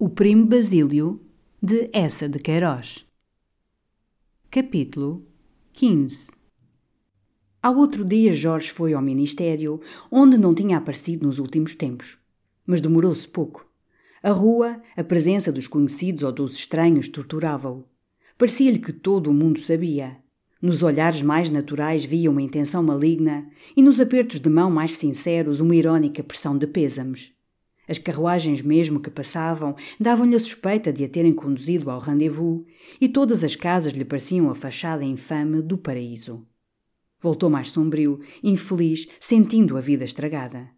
O Primo Basílio, de Essa de Queiroz. Capítulo 15 Ao outro dia, Jorge foi ao ministério, onde não tinha aparecido nos últimos tempos. Mas demorou-se pouco. A rua, a presença dos conhecidos ou dos estranhos torturava-o. Parecia-lhe que todo o mundo sabia. Nos olhares mais naturais via uma intenção maligna e nos apertos de mão mais sinceros uma irónica pressão de pêsames. As carruagens mesmo que passavam davam-lhe a suspeita de a terem conduzido ao rendezvous e todas as casas lhe pareciam a fachada infame do paraíso. Voltou mais sombrio, infeliz, sentindo a vida estragada.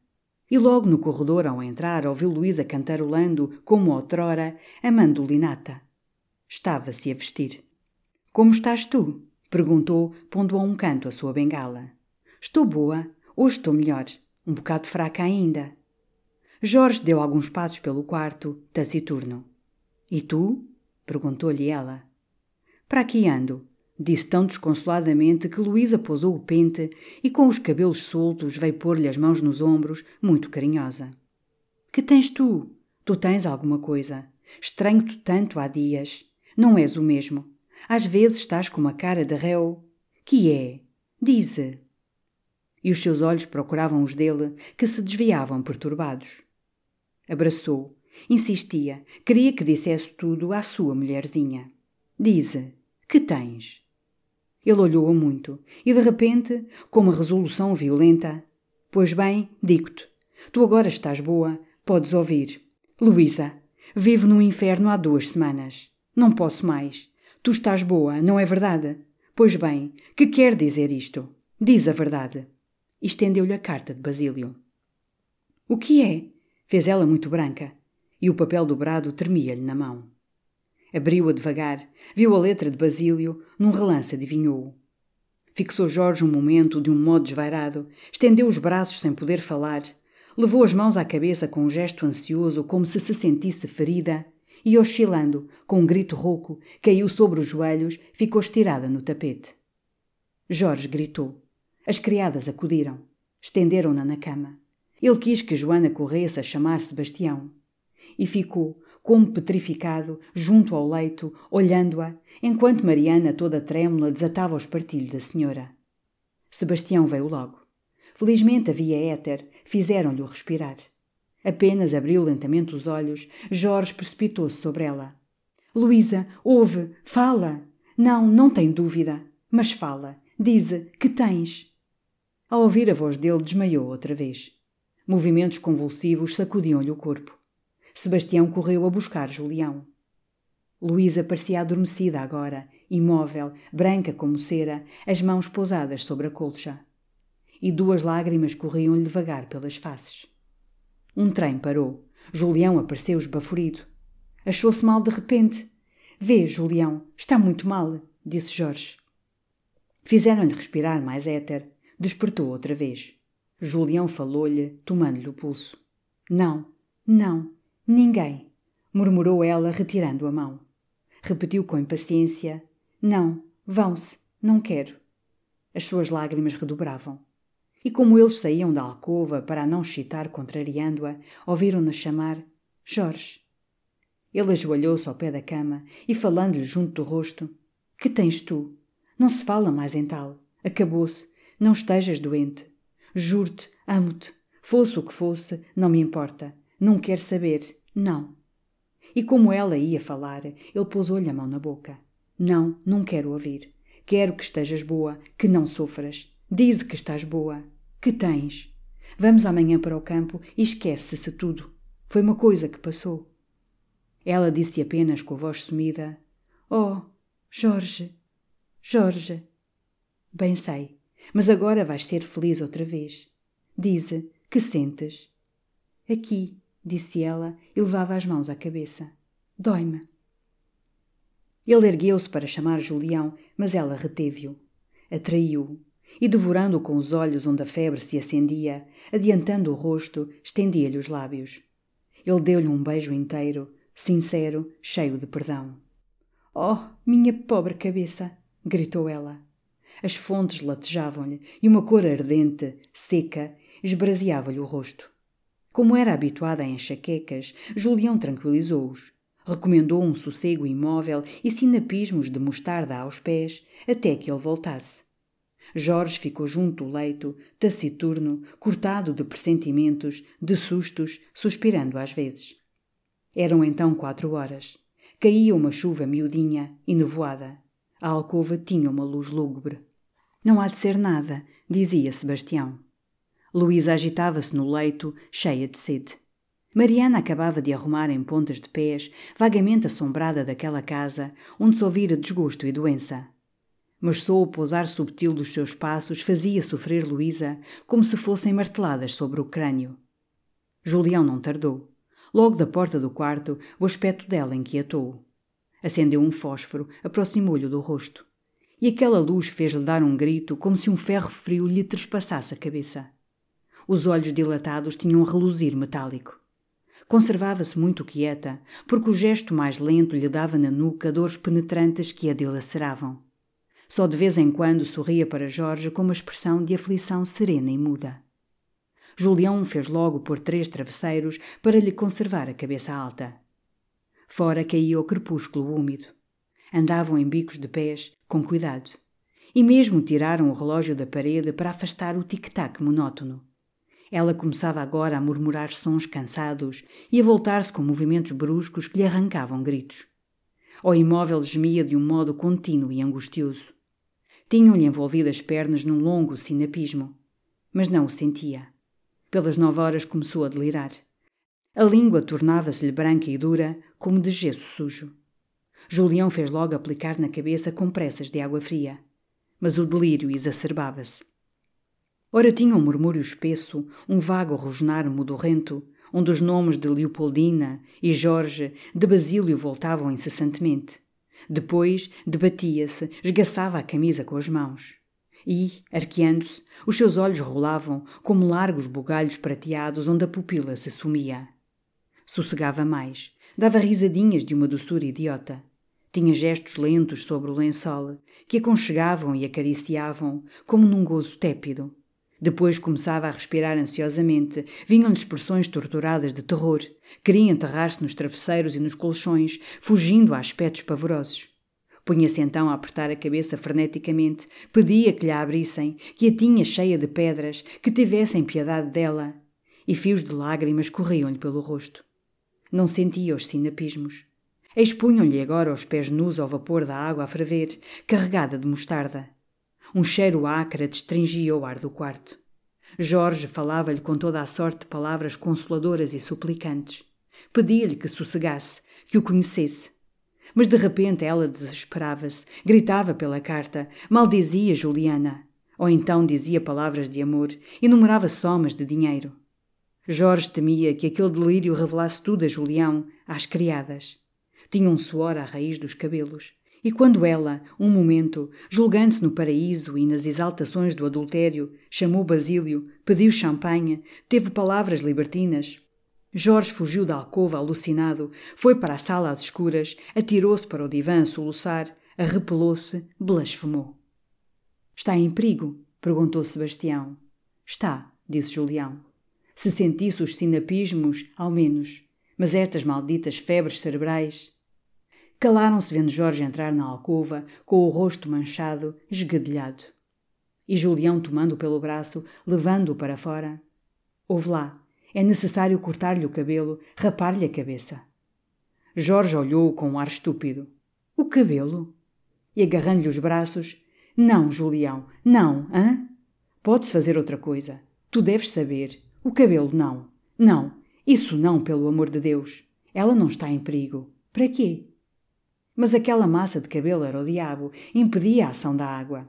E logo no corredor, ao entrar, ouviu Luísa cantarolando, como outrora, a mandolinata. Estava-se a vestir. Como estás tu? perguntou, pondo a um canto a sua bengala. Estou boa. Hoje estou melhor. Um bocado fraca ainda. Jorge deu alguns passos pelo quarto, taciturno. E tu? perguntou-lhe ela. Para aqui ando, disse tão desconsoladamente que Luísa pousou o pente e, com os cabelos soltos, veio pôr-lhe as mãos nos ombros, muito carinhosa. Que tens tu? Tu tens alguma coisa. Estranho-te tanto há dias. Não és o mesmo. Às vezes estás com uma cara de réu. Que é? Dize. E os seus olhos procuravam os dele, que se desviavam perturbados. Abraçou. Insistia. Queria que dissesse tudo à sua mulherzinha. Dize. Que tens? Ele olhou-a muito e, de repente, com uma resolução violenta: Pois bem, digo-te. Tu agora estás boa, podes ouvir. Luísa, vivo no inferno há duas semanas. Não posso mais. Tu estás boa, não é verdade? Pois bem, que quer dizer isto? Diz a verdade. Estendeu-lhe a carta de Basílio. O que é? Fez ela muito branca, e o papel dobrado tremia-lhe na mão. Abriu-a devagar, viu a letra de Basílio, num relance adivinhou-o. Fixou Jorge um momento de um modo desvairado, estendeu os braços sem poder falar, levou as mãos à cabeça com um gesto ansioso, como se se sentisse ferida, e oscilando, com um grito rouco, caiu sobre os joelhos, ficou estirada no tapete. Jorge gritou. As criadas acudiram. Estenderam-na na cama. Ele quis que Joana corresse a chamar Sebastião. E ficou, como petrificado, junto ao leito, olhando-a, enquanto Mariana, toda trêmula, desatava o espartilho da senhora. Sebastião veio logo. Felizmente havia éter, fizeram-lhe respirar. Apenas abriu lentamente os olhos, Jorge precipitou-se sobre ela. Luísa, ouve, fala. Não, não tem dúvida. Mas fala, dize, que tens? Ao ouvir a voz dele, desmaiou outra vez. Movimentos convulsivos sacudiam-lhe o corpo. Sebastião correu a buscar Julião. Luísa parecia adormecida agora, imóvel, branca como cera, as mãos pousadas sobre a colcha. E duas lágrimas corriam-lhe devagar pelas faces. Um trem parou. Julião apareceu esbaforido. Achou-se mal de repente. Vê, Julião, está muito mal, disse Jorge. Fizeram-lhe respirar mais éter. Despertou outra vez. Julião falou-lhe, tomando-lhe o pulso. Não, não, ninguém. murmurou ela, retirando a mão. Repetiu com impaciência: Não, vão-se, não quero. As suas lágrimas redobravam. E como eles saíam da alcova para a não excitar contrariando-a, ouviram-na chamar Jorge. Ele ajoelhou-se ao pé da cama e, falando-lhe junto do rosto, Que tens tu? Não se fala mais em tal. Acabou-se. Não estejas doente. Juro-te, amo-te. Fosse o que fosse, não me importa. Não quero saber. Não. E como ela ia falar, ele pousou-lhe a mão na boca. Não, não quero ouvir. Quero que estejas boa, que não sofras. Dize que estás boa. Que tens? Vamos amanhã para o campo e esquece-se tudo. Foi uma coisa que passou. Ela disse apenas com a voz sumida: Oh, Jorge, Jorge. Bem sei, mas agora vais ser feliz outra vez. Dize, que sentes? Aqui, disse ela e levava as mãos à cabeça. Dói-me. Ele ergueu-se para chamar Julião, mas ela reteve-o. Atraiu-o e, devorando-o com os olhos onde a febre se acendia, adiantando o rosto, estendia-lhe os lábios. Ele deu-lhe um beijo inteiro, sincero, cheio de perdão. Oh, minha pobre cabeça! gritou ela. As fontes latejavam-lhe e uma cor ardente, seca, esbraseava-lhe o rosto. Como era habituada a enxaquecas, Julião tranquilizou-os. Recomendou um sossego imóvel e sinapismos de mostarda aos pés até que ele voltasse. Jorge ficou junto do leito, taciturno, cortado de pressentimentos, de sustos, suspirando às vezes. Eram então quatro horas. Caía uma chuva miudinha e nevoada. A alcova tinha uma luz lúgubre. Não há de ser nada, dizia Sebastião. Luísa agitava-se no leito, cheia de sede. Mariana acabava de arrumar em pontas de pés, vagamente assombrada daquela casa, onde se ouvira desgosto e doença. Mas só o pousar subtil dos seus passos fazia sofrer Luísa como se fossem marteladas sobre o crânio. Julião não tardou. Logo da porta do quarto, o aspecto dela inquietou. Acendeu um fósforo, aproximou-lhe do rosto. E aquela luz fez-lhe dar um grito como se um ferro frio lhe trespassasse a cabeça. Os olhos dilatados tinham um reluzir metálico. Conservava-se muito quieta, porque o gesto mais lento lhe dava na nuca dores penetrantes que a dilaceravam. Só de vez em quando sorria para Jorge com uma expressão de aflição serena e muda. Julião fez logo por três travesseiros para lhe conservar a cabeça alta. Fora caía o crepúsculo úmido. Andavam em bicos de pés, com cuidado. E mesmo tiraram o relógio da parede para afastar o tic-tac monótono. Ela começava agora a murmurar sons cansados e a voltar-se com movimentos bruscos que lhe arrancavam gritos. O imóvel gemia de um modo contínuo e angustioso. Tinham-lhe envolvido as pernas num longo sinapismo, mas não o sentia. Pelas nove horas começou a delirar. A língua tornava-se-lhe branca e dura, como de gesso sujo. Julião fez logo aplicar na cabeça compressas de água fria. Mas o delírio exacerbava-se. Ora tinha um murmúrio espesso, um vago rosnar modorrento, onde os nomes de Leopoldina e Jorge de Basílio voltavam incessantemente. Depois debatia-se, esgaçava a camisa com as mãos. E, arqueando-se, os seus olhos rolavam como largos bugalhos prateados onde a pupila se sumia. Sossegava mais, dava risadinhas de uma doçura idiota. Tinha gestos lentos sobre o lençol, que aconchegavam e acariciavam, como num gozo tépido. Depois começava a respirar ansiosamente. Vinham-lhe expressões torturadas de terror. Queria enterrar-se nos travesseiros e nos colchões, fugindo a aspectos pavorosos. Punha-se então a apertar a cabeça freneticamente, pedia que lhe a abrissem, que a tinha cheia de pedras, que tivessem piedade dela. E fios de lágrimas corriam-lhe pelo rosto. Não sentia os sinapismos. Expunham-lhe agora os pés nus ao vapor da água a ferver, carregada de mostarda. Um cheiro acre destringia o ar do quarto. Jorge falava-lhe com toda a sorte de palavras consoladoras e suplicantes. Pedia-lhe que sossegasse, que o conhecesse. Mas de repente ela desesperava-se, gritava pela carta, maldizia Juliana. Ou então dizia palavras de amor, enumerava somas de dinheiro. Jorge temia que aquele delírio revelasse tudo a Julião, às criadas. Tinha um suor à raiz dos cabelos. E quando ela, um momento, julgando-se no paraíso e nas exaltações do adultério, chamou Basílio, pediu champanhe, teve palavras libertinas, Jorge fugiu da alcova alucinado, foi para a sala às escuras, atirou-se para o divã a soluçar, arrepelou-se, blasfemou. Está em perigo? perguntou Sebastião. Está, disse Julião. Se sentisse os sinapismos, ao menos. Mas estas malditas febres cerebrais. Calaram-se vendo Jorge entrar na alcova, com o rosto manchado, esgadelhado. E Julião, tomando-o pelo braço, levando-o para fora. Ouve lá, é necessário cortar-lhe o cabelo, rapar-lhe a cabeça. Jorge olhou com um ar estúpido. O cabelo? E agarrando-lhe os braços. Não, Julião, não, hã? Pode-se fazer outra coisa. Tu deves saber. O cabelo não. Não. Isso não, pelo amor de Deus. Ela não está em perigo. Para quê? Mas aquela massa de cabelo era o diabo, impedia a ação da água.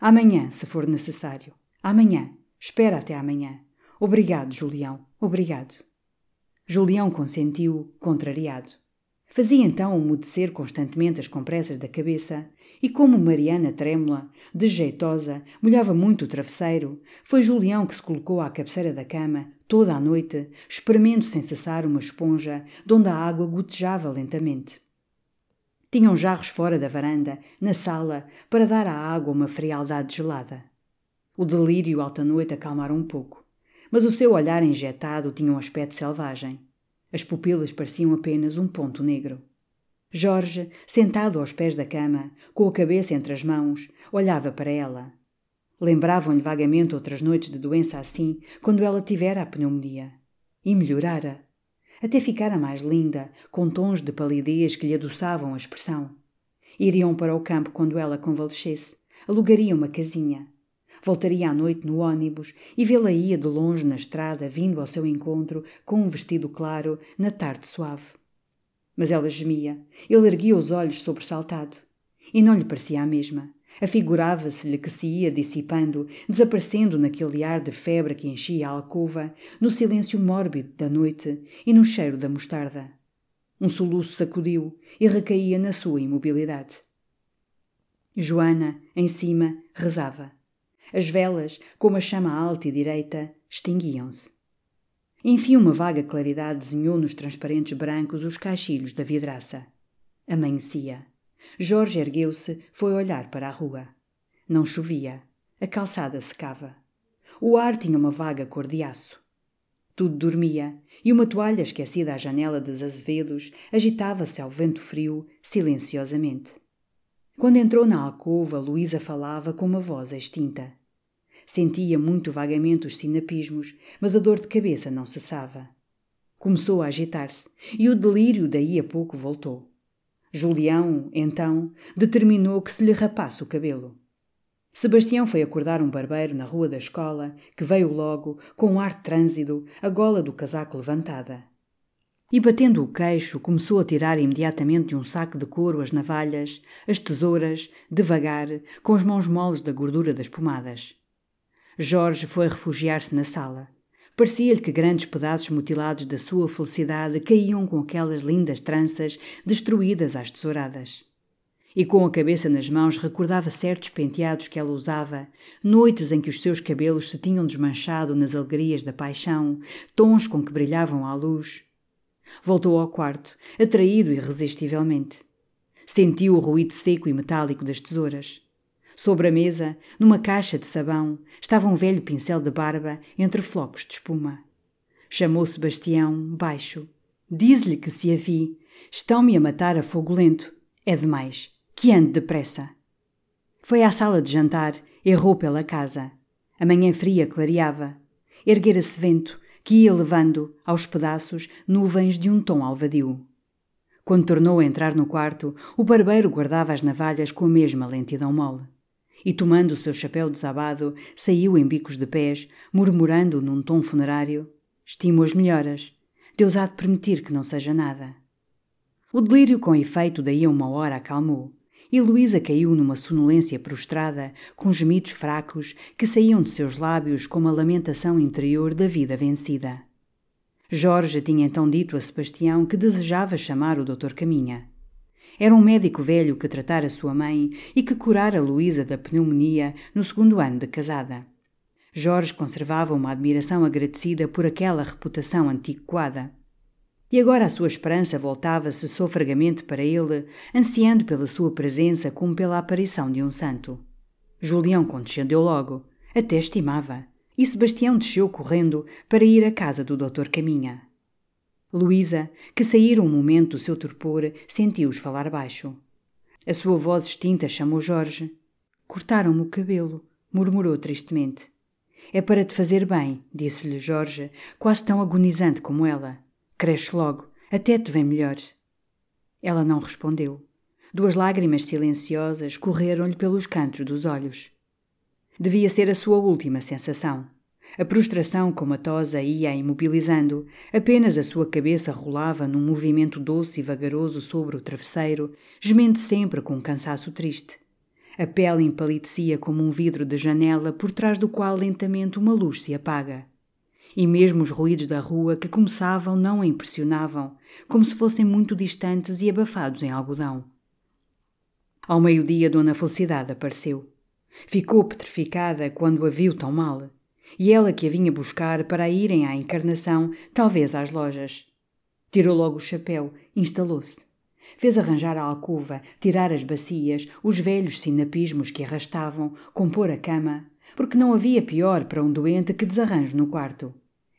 Amanhã, se for necessário. Amanhã. Espera até amanhã. Obrigado, Julião. Obrigado. Julião consentiu, contrariado. Fazia então umedecer constantemente as compressas da cabeça, e como Mariana trêmula, desjeitosa, molhava muito o travesseiro, foi Julião que se colocou à cabeceira da cama, toda a noite, espremendo sem cessar uma esponja, de onde a água gotejava lentamente. Tinham jarros fora da varanda, na sala, para dar à água uma frialdade gelada. O delírio alta noite acalmara um pouco, mas o seu olhar injetado tinha um aspecto selvagem. As pupilas pareciam apenas um ponto negro. Jorge, sentado aos pés da cama, com a cabeça entre as mãos, olhava para ela. Lembravam-lhe vagamente outras noites de doença assim, quando ela tivera a pneumonia. E melhorara. Até ficara mais linda, com tons de palidez que lhe adoçavam a expressão. Iriam para o campo quando ela convalescesse. Alugariam uma casinha. Voltaria à noite no ônibus e vê-la ia de longe na estrada, vindo ao seu encontro, com um vestido claro, na tarde suave. Mas ela gemia. Ele erguia os olhos sobressaltado. E não lhe parecia a mesma. Afigurava-se-lhe que se ia dissipando, desaparecendo naquele ar de febre que enchia a alcova, no silêncio mórbido da noite e no cheiro da mostarda. Um soluço sacudiu e recaía na sua imobilidade. Joana, em cima, rezava. As velas, como a chama alta e direita, extinguiam-se. Enfim, uma vaga claridade desenhou nos transparentes brancos os caixilhos da vidraça. Amanhecia. Jorge ergueu-se, foi olhar para a rua. Não chovia. A calçada secava. O ar tinha uma vaga cor de aço. Tudo dormia, e uma toalha esquecida à janela dos azevedos agitava-se ao vento frio, silenciosamente. Quando entrou na alcova, Luísa falava com uma voz extinta. Sentia muito vagamente os sinapismos, mas a dor de cabeça não cessava. Começou a agitar-se e o delírio daí a pouco voltou. Julião, então, determinou que se lhe rapasse o cabelo. Sebastião foi acordar um barbeiro na rua da escola, que veio logo, com um ar trânsido, a gola do casaco levantada. E batendo o queixo, começou a tirar imediatamente de um saco de couro as navalhas, as tesouras, devagar, com as mãos moles da gordura das pomadas. Jorge foi refugiar-se na sala. Parecia-lhe que grandes pedaços mutilados da sua felicidade caíam com aquelas lindas tranças destruídas às tesouradas. E com a cabeça nas mãos recordava certos penteados que ela usava, noites em que os seus cabelos se tinham desmanchado nas alegrias da paixão, tons com que brilhavam à luz. Voltou ao quarto, atraído irresistivelmente. Sentiu o ruído seco e metálico das tesouras. Sobre a mesa, numa caixa de sabão, estava um velho pincel de barba entre flocos de espuma. Chamou Sebastião, baixo. Diz-lhe que se a vi. Estão-me a matar a fogo lento. É demais. Que ande depressa. Foi à sala de jantar, errou pela casa. A manhã fria clareava. Erguera-se vento, que ia levando, aos pedaços, nuvens de um tom alvadio. Quando tornou a entrar no quarto, o barbeiro guardava as navalhas com a mesma lentidão mole e, tomando o seu chapéu desabado, saiu em bicos de pés, murmurando num tom funerário: Estimo as melhoras. Deus há de permitir que não seja nada. O delírio, com efeito, daí a uma hora acalmou, e Luísa caiu numa sonolência prostrada, com gemidos fracos que saíam de seus lábios como a lamentação interior da vida vencida. Jorge tinha então dito a Sebastião que desejava chamar o Dr. Caminha. Era um médico velho que tratara sua mãe e que curara Luísa da pneumonia no segundo ano de casada. Jorge conservava uma admiração agradecida por aquela reputação antiquada. E agora a sua esperança voltava-se sofregamente para ele, ansiando pela sua presença como pela aparição de um santo. Julião condescendeu logo, até estimava, e Sebastião desceu correndo para ir à casa do doutor Caminha. Luísa, que saíra um momento do seu torpor, sentiu-os falar baixo. A sua voz extinta chamou Jorge. Cortaram-me o cabelo, murmurou tristemente. É para te fazer bem, disse-lhe Jorge, quase tão agonizante como ela. Cresce logo, até te vem melhor. Ela não respondeu. Duas lágrimas silenciosas correram-lhe pelos cantos dos olhos. Devia ser a sua última sensação. A prostração comatosa ia a imobilizando, apenas a sua cabeça rolava num movimento doce e vagaroso sobre o travesseiro, gemendo sempre com um cansaço triste. A pele empalidecia como um vidro de janela por trás do qual lentamente uma luz se apaga. E mesmo os ruídos da rua que começavam não a impressionavam, como se fossem muito distantes e abafados em algodão. Ao meio-dia, Dona Felicidade apareceu. Ficou petrificada quando a viu tão mal e ela que a vinha buscar para irem à encarnação, talvez às lojas. Tirou logo o chapéu, instalou-se. Fez arranjar a alcova, tirar as bacias, os velhos sinapismos que arrastavam, compor a cama, porque não havia pior para um doente que desarranjo no quarto.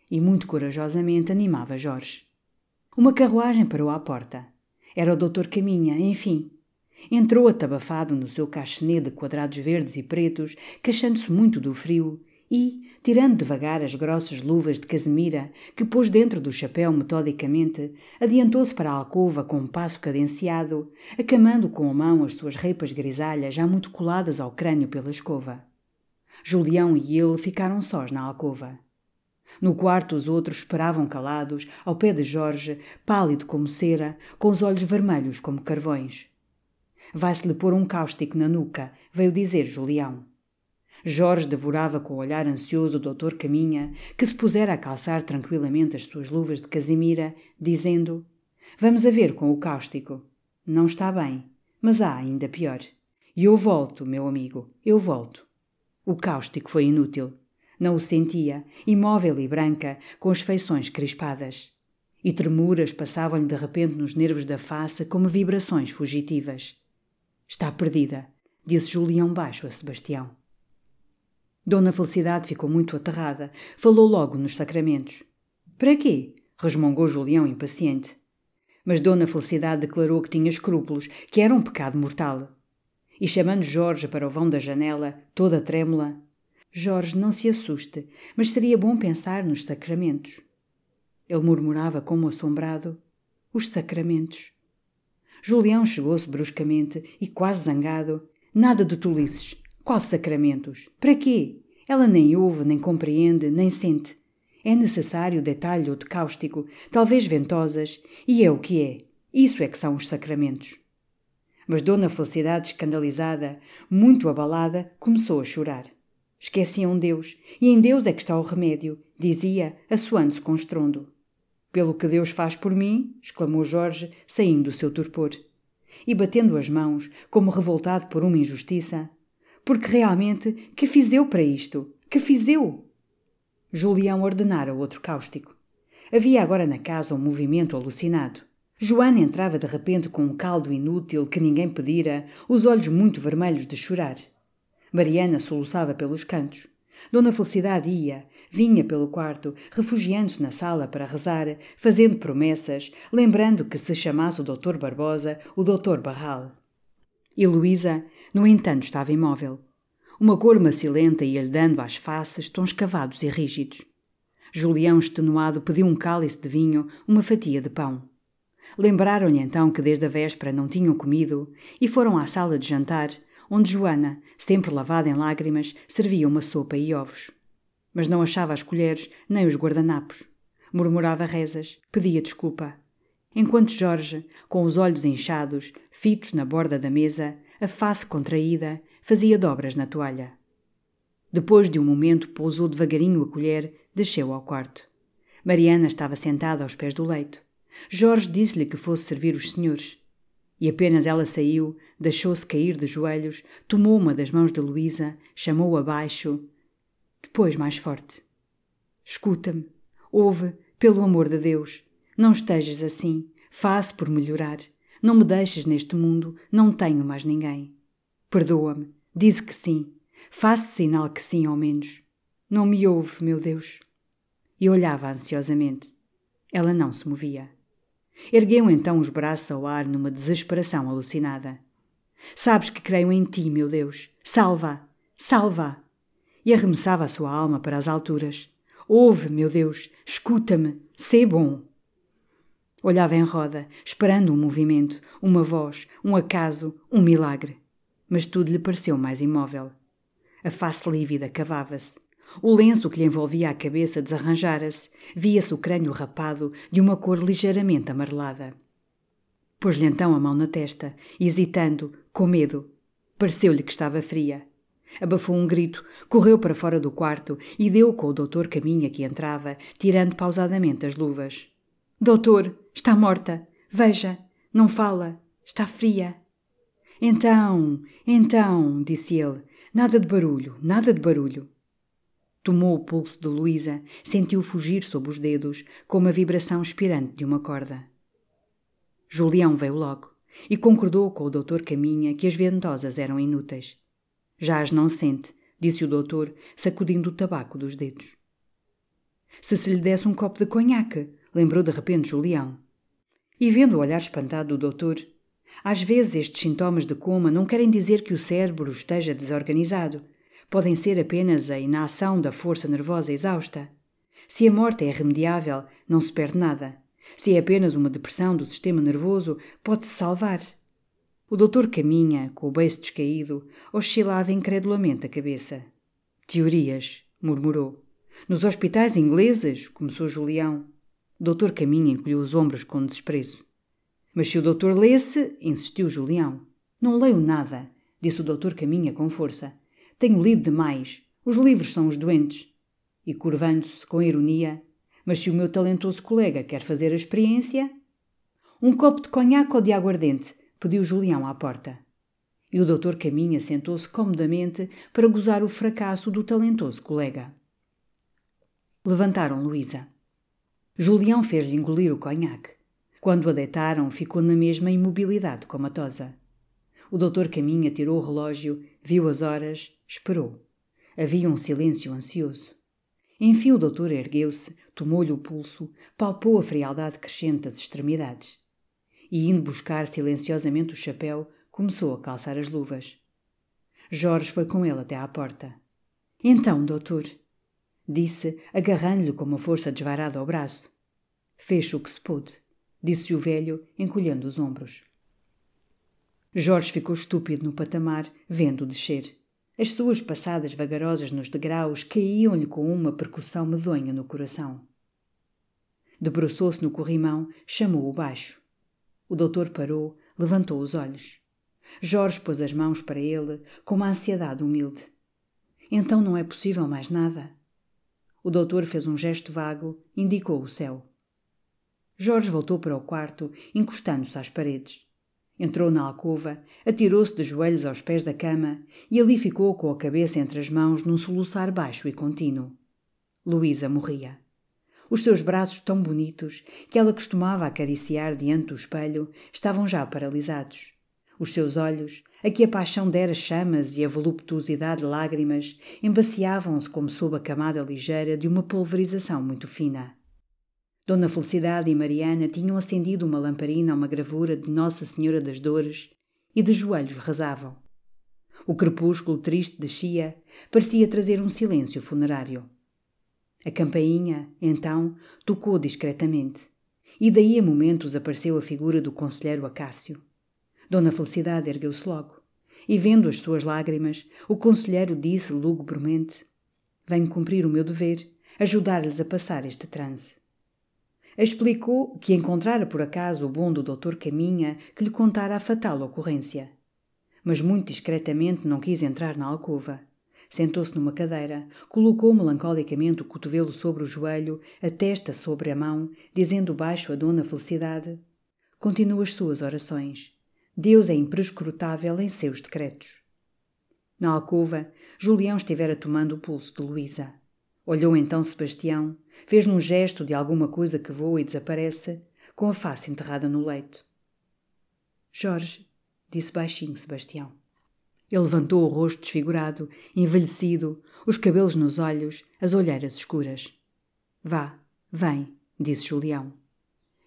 E muito corajosamente animava Jorge. Uma carruagem parou à porta. Era o doutor Caminha, enfim. Entrou atabafado no seu cachenê de quadrados verdes e pretos, queixando-se muito do frio, e, tirando devagar as grossas luvas de casemira que pôs dentro do chapéu metodicamente, adiantou-se para a alcova com um passo cadenciado, acamando com a mão as suas reipas grisalhas já muito coladas ao crânio pela escova. Julião e ele ficaram sós na alcova. No quarto, os outros esperavam calados, ao pé de Jorge, pálido como cera, com os olhos vermelhos como carvões. Vai-se-lhe pôr um cáustico na nuca, veio dizer Julião. Jorge devorava com o olhar ansioso o doutor Caminha, que se pusera a calçar tranquilamente as suas luvas de casimira, dizendo: Vamos a ver com o cáustico. Não está bem, mas há ainda pior. E eu volto, meu amigo, eu volto. O cáustico foi inútil. Não o sentia, imóvel e branca, com as feições crispadas. E tremuras passavam-lhe de repente nos nervos da face como vibrações fugitivas. Está perdida, disse Julião baixo a Sebastião. Dona Felicidade ficou muito aterrada. Falou logo nos sacramentos. Para quê? resmungou Julião impaciente. Mas Dona Felicidade declarou que tinha escrúpulos, que era um pecado mortal. E chamando Jorge para o vão da janela, toda trêmula, Jorge, não se assuste, mas seria bom pensar nos sacramentos. Ele murmurava como assombrado: Os sacramentos. Julião chegou-se bruscamente e, quase zangado: Nada de tolices. Qual sacramentos? Para quê? Ela nem ouve, nem compreende, nem sente. É necessário detalhe ou de cáustico, talvez ventosas, e é o que é. Isso é que são os sacramentos. Mas Dona Felicidade, escandalizada, muito abalada, começou a chorar. Esqueciam Deus, e em Deus é que está o remédio, dizia, assoando-se com estrondo. Pelo que Deus faz por mim, exclamou Jorge, saindo do seu torpor. E batendo as mãos, como revoltado por uma injustiça, porque realmente, que fiz eu para isto? Que fiz eu? Julião ordenara outro cáustico. Havia agora na casa um movimento alucinado. Joana entrava de repente com um caldo inútil que ninguém pedira, os olhos muito vermelhos de chorar. Mariana soluçava pelos cantos. Dona Felicidade ia, vinha pelo quarto, refugiando-se na sala para rezar, fazendo promessas, lembrando que se chamasse o doutor Barbosa, o doutor Barral. E Luísa, no entanto, estava imóvel. Uma cor macilenta ia-lhe dando às faces tons cavados e rígidos. Julião, extenuado, pediu um cálice de vinho, uma fatia de pão. Lembraram-lhe então que desde a véspera não tinham comido e foram à sala de jantar, onde Joana, sempre lavada em lágrimas, servia uma sopa e ovos. Mas não achava as colheres nem os guardanapos. Murmurava rezas, pedia desculpa. Enquanto Jorge, com os olhos inchados, fitos na borda da mesa, a face contraída, fazia dobras na toalha. Depois de um momento, pousou devagarinho a colher, desceu ao quarto. Mariana estava sentada aos pés do leito. Jorge disse-lhe que fosse servir os senhores. E apenas ela saiu, deixou-se cair de joelhos, tomou uma das mãos de Luísa, chamou-a abaixo. Depois, mais forte: Escuta-me, ouve, pelo amor de Deus. Não estejas assim. Faço por melhorar. Não me deixes neste mundo, não tenho mais ninguém. Perdoa-me. Dize que sim. Faça sinal que sim, ao menos. Não me ouve, meu Deus. E olhava ansiosamente. Ela não se movia. Ergueu então os braços ao ar numa desesperação alucinada. Sabes que creio em ti, meu Deus. Salva! Salva! E arremessava a sua alma para as alturas. Ouve, meu Deus, escuta-me, sê bom. Olhava em roda, esperando um movimento, uma voz, um acaso, um milagre. Mas tudo lhe pareceu mais imóvel. A face lívida cavava-se. O lenço que lhe envolvia a cabeça desarranjara-se. Via-se o crânio rapado, de uma cor ligeiramente amarelada. Pôs-lhe então a mão na testa, hesitando, com medo. Pareceu-lhe que estava fria. Abafou um grito, correu para fora do quarto e deu com o doutor Caminha que entrava, tirando pausadamente as luvas. Doutor, está morta. Veja, não fala. Está fria. Então, então, disse ele, nada de barulho, nada de barulho. Tomou o pulso de Luísa, sentiu fugir sob os dedos, como a vibração expirante de uma corda. Julião veio logo e concordou com o doutor Caminha que as ventosas eram inúteis. Já as não sente, disse o doutor, sacudindo o tabaco dos dedos. Se se lhe desse um copo de conhaque, lembrou de repente Julião. E vendo o olhar espantado do doutor, às vezes estes sintomas de coma não querem dizer que o cérebro esteja desorganizado. Podem ser apenas a inação da força nervosa exausta. Se a morte é remediável, não se perde nada. Se é apenas uma depressão do sistema nervoso, pode-se salvar. O doutor caminha, com o beiço descaído, oscilava incredulamente a cabeça. Teorias, murmurou. Nos hospitais ingleses, começou Julião. Doutor Caminha encolheu os ombros com desprezo. Mas se o doutor lesse, insistiu Julião. Não leio nada, disse o doutor Caminha com força. Tenho lido demais. Os livros são os doentes. E curvando-se com ironia, mas se o meu talentoso colega quer fazer a experiência. Um copo de conhaque ou de aguardente, pediu Julião à porta. E o doutor Caminha sentou-se comodamente para gozar o fracasso do talentoso colega. Levantaram Luísa. Julião fez-lhe engolir o conhaque. Quando a deitaram, ficou na mesma imobilidade comatosa. O doutor Caminha tirou o relógio, viu as horas, esperou. Havia um silêncio ansioso. Enfim o doutor ergueu-se, tomou-lhe o pulso, palpou a frialdade crescente das extremidades. E, indo buscar silenciosamente o chapéu, começou a calçar as luvas. Jorge foi com ele até à porta. Então, doutor, disse, agarrando-lhe com uma força desvarada ao braço. Fez o que se pôde, disse o velho, encolhendo os ombros. Jorge ficou estúpido no patamar, vendo-o descer. As suas passadas vagarosas nos degraus caíam-lhe com uma percussão medonha no coração. Debruçou-se no corrimão, chamou-o baixo. O doutor parou, levantou os olhos. Jorge pôs as mãos para ele com uma ansiedade humilde. Então não é possível mais nada? O doutor fez um gesto vago, indicou o céu. Jorge voltou para o quarto, encostando-se às paredes. Entrou na alcova, atirou-se de joelhos aos pés da cama e ali ficou com a cabeça entre as mãos num soluçar baixo e contínuo. Luísa morria. Os seus braços tão bonitos, que ela costumava acariciar diante do espelho, estavam já paralisados. Os seus olhos, a que a paixão dera chamas e a voluptuosidade lágrimas, embaciavam-se como sob a camada ligeira de uma pulverização muito fina. Dona Felicidade e Mariana tinham acendido uma lamparina a uma gravura de Nossa Senhora das Dores e de joelhos rezavam. O crepúsculo triste descia, parecia trazer um silêncio funerário. A campainha, então, tocou discretamente, e daí a momentos apareceu a figura do conselheiro Acácio. Dona Felicidade ergueu-se logo. E vendo as suas lágrimas, o conselheiro disse lugubremente: Venho cumprir o meu dever, ajudar-lhes a passar este transe. Explicou que encontrara por acaso o bom do doutor Caminha que lhe contara a fatal ocorrência. Mas muito discretamente não quis entrar na alcova. Sentou-se numa cadeira, colocou melancolicamente o cotovelo sobre o joelho, a testa sobre a mão, dizendo baixo a Dona Felicidade: Continua as suas orações. Deus é imprescrutável em seus decretos. Na alcova, Julião estivera tomando o pulso de Luísa. Olhou então Sebastião, fez-lhe um gesto de alguma coisa que voa e desaparece, com a face enterrada no leito. Jorge, disse baixinho Sebastião. Ele levantou o rosto desfigurado, envelhecido, os cabelos nos olhos, as olheiras escuras. Vá, vem, disse Julião.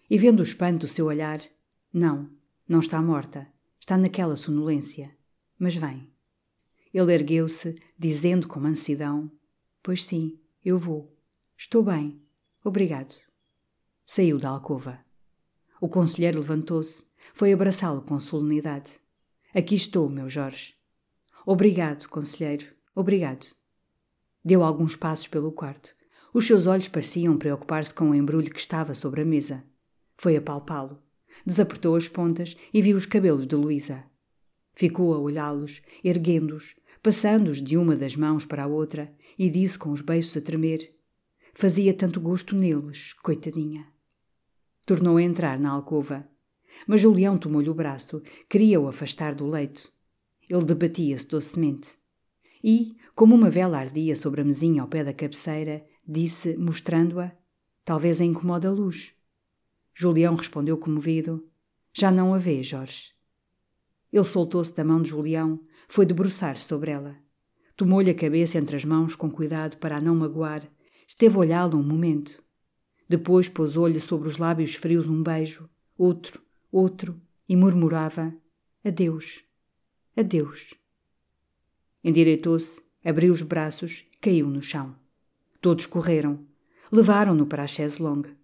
E vendo o espanto do seu olhar, não, não está morta, está naquela sonolência, mas vem. Ele ergueu-se, dizendo com mansidão: Pois sim, eu vou. Estou bem. Obrigado. Saiu da alcova. O conselheiro levantou-se, foi abraçá-lo com solenidade. Aqui estou, meu Jorge. Obrigado, conselheiro. Obrigado. Deu alguns passos pelo quarto. Os seus olhos pareciam preocupar-se com o embrulho que estava sobre a mesa. Foi apalpá-lo. Desapertou as pontas e viu os cabelos de Luísa. Ficou a olhá-los, erguendo-os, passando-os de uma das mãos para a outra, e disse com os beiços a tremer: Fazia tanto gosto neles, coitadinha. Tornou a entrar na alcova. Mas Julião tomou-lhe o braço, queria-o afastar do leito. Ele debatia-se docemente. E, como uma vela ardia sobre a mesinha ao pé da cabeceira, disse, mostrando-a: Talvez a incomode a luz. Julião respondeu comovido: Já não a vê, Jorge. Ele soltou-se da mão de Julião, foi debruçar-se sobre ela. Tomou-lhe a cabeça entre as mãos com cuidado para a não magoar. Esteve a olhá-la um momento. Depois pôs-lhe sobre os lábios frios um beijo, outro, outro, e murmurava: Adeus, adeus. Endireitou-se, abriu os braços, caiu no chão. Todos correram. Levaram-no para a chaise longue.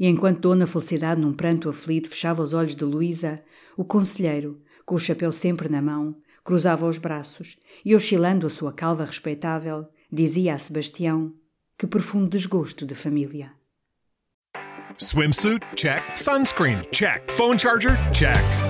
E enquanto Dona Felicidade, num pranto aflito, fechava os olhos de Luísa, o conselheiro, com o chapéu sempre na mão, cruzava os braços e, oscilando a sua calva respeitável, dizia a Sebastião que profundo desgosto de família. Swimsuit? Check. Sunscreen? Check. Phone charger? Check.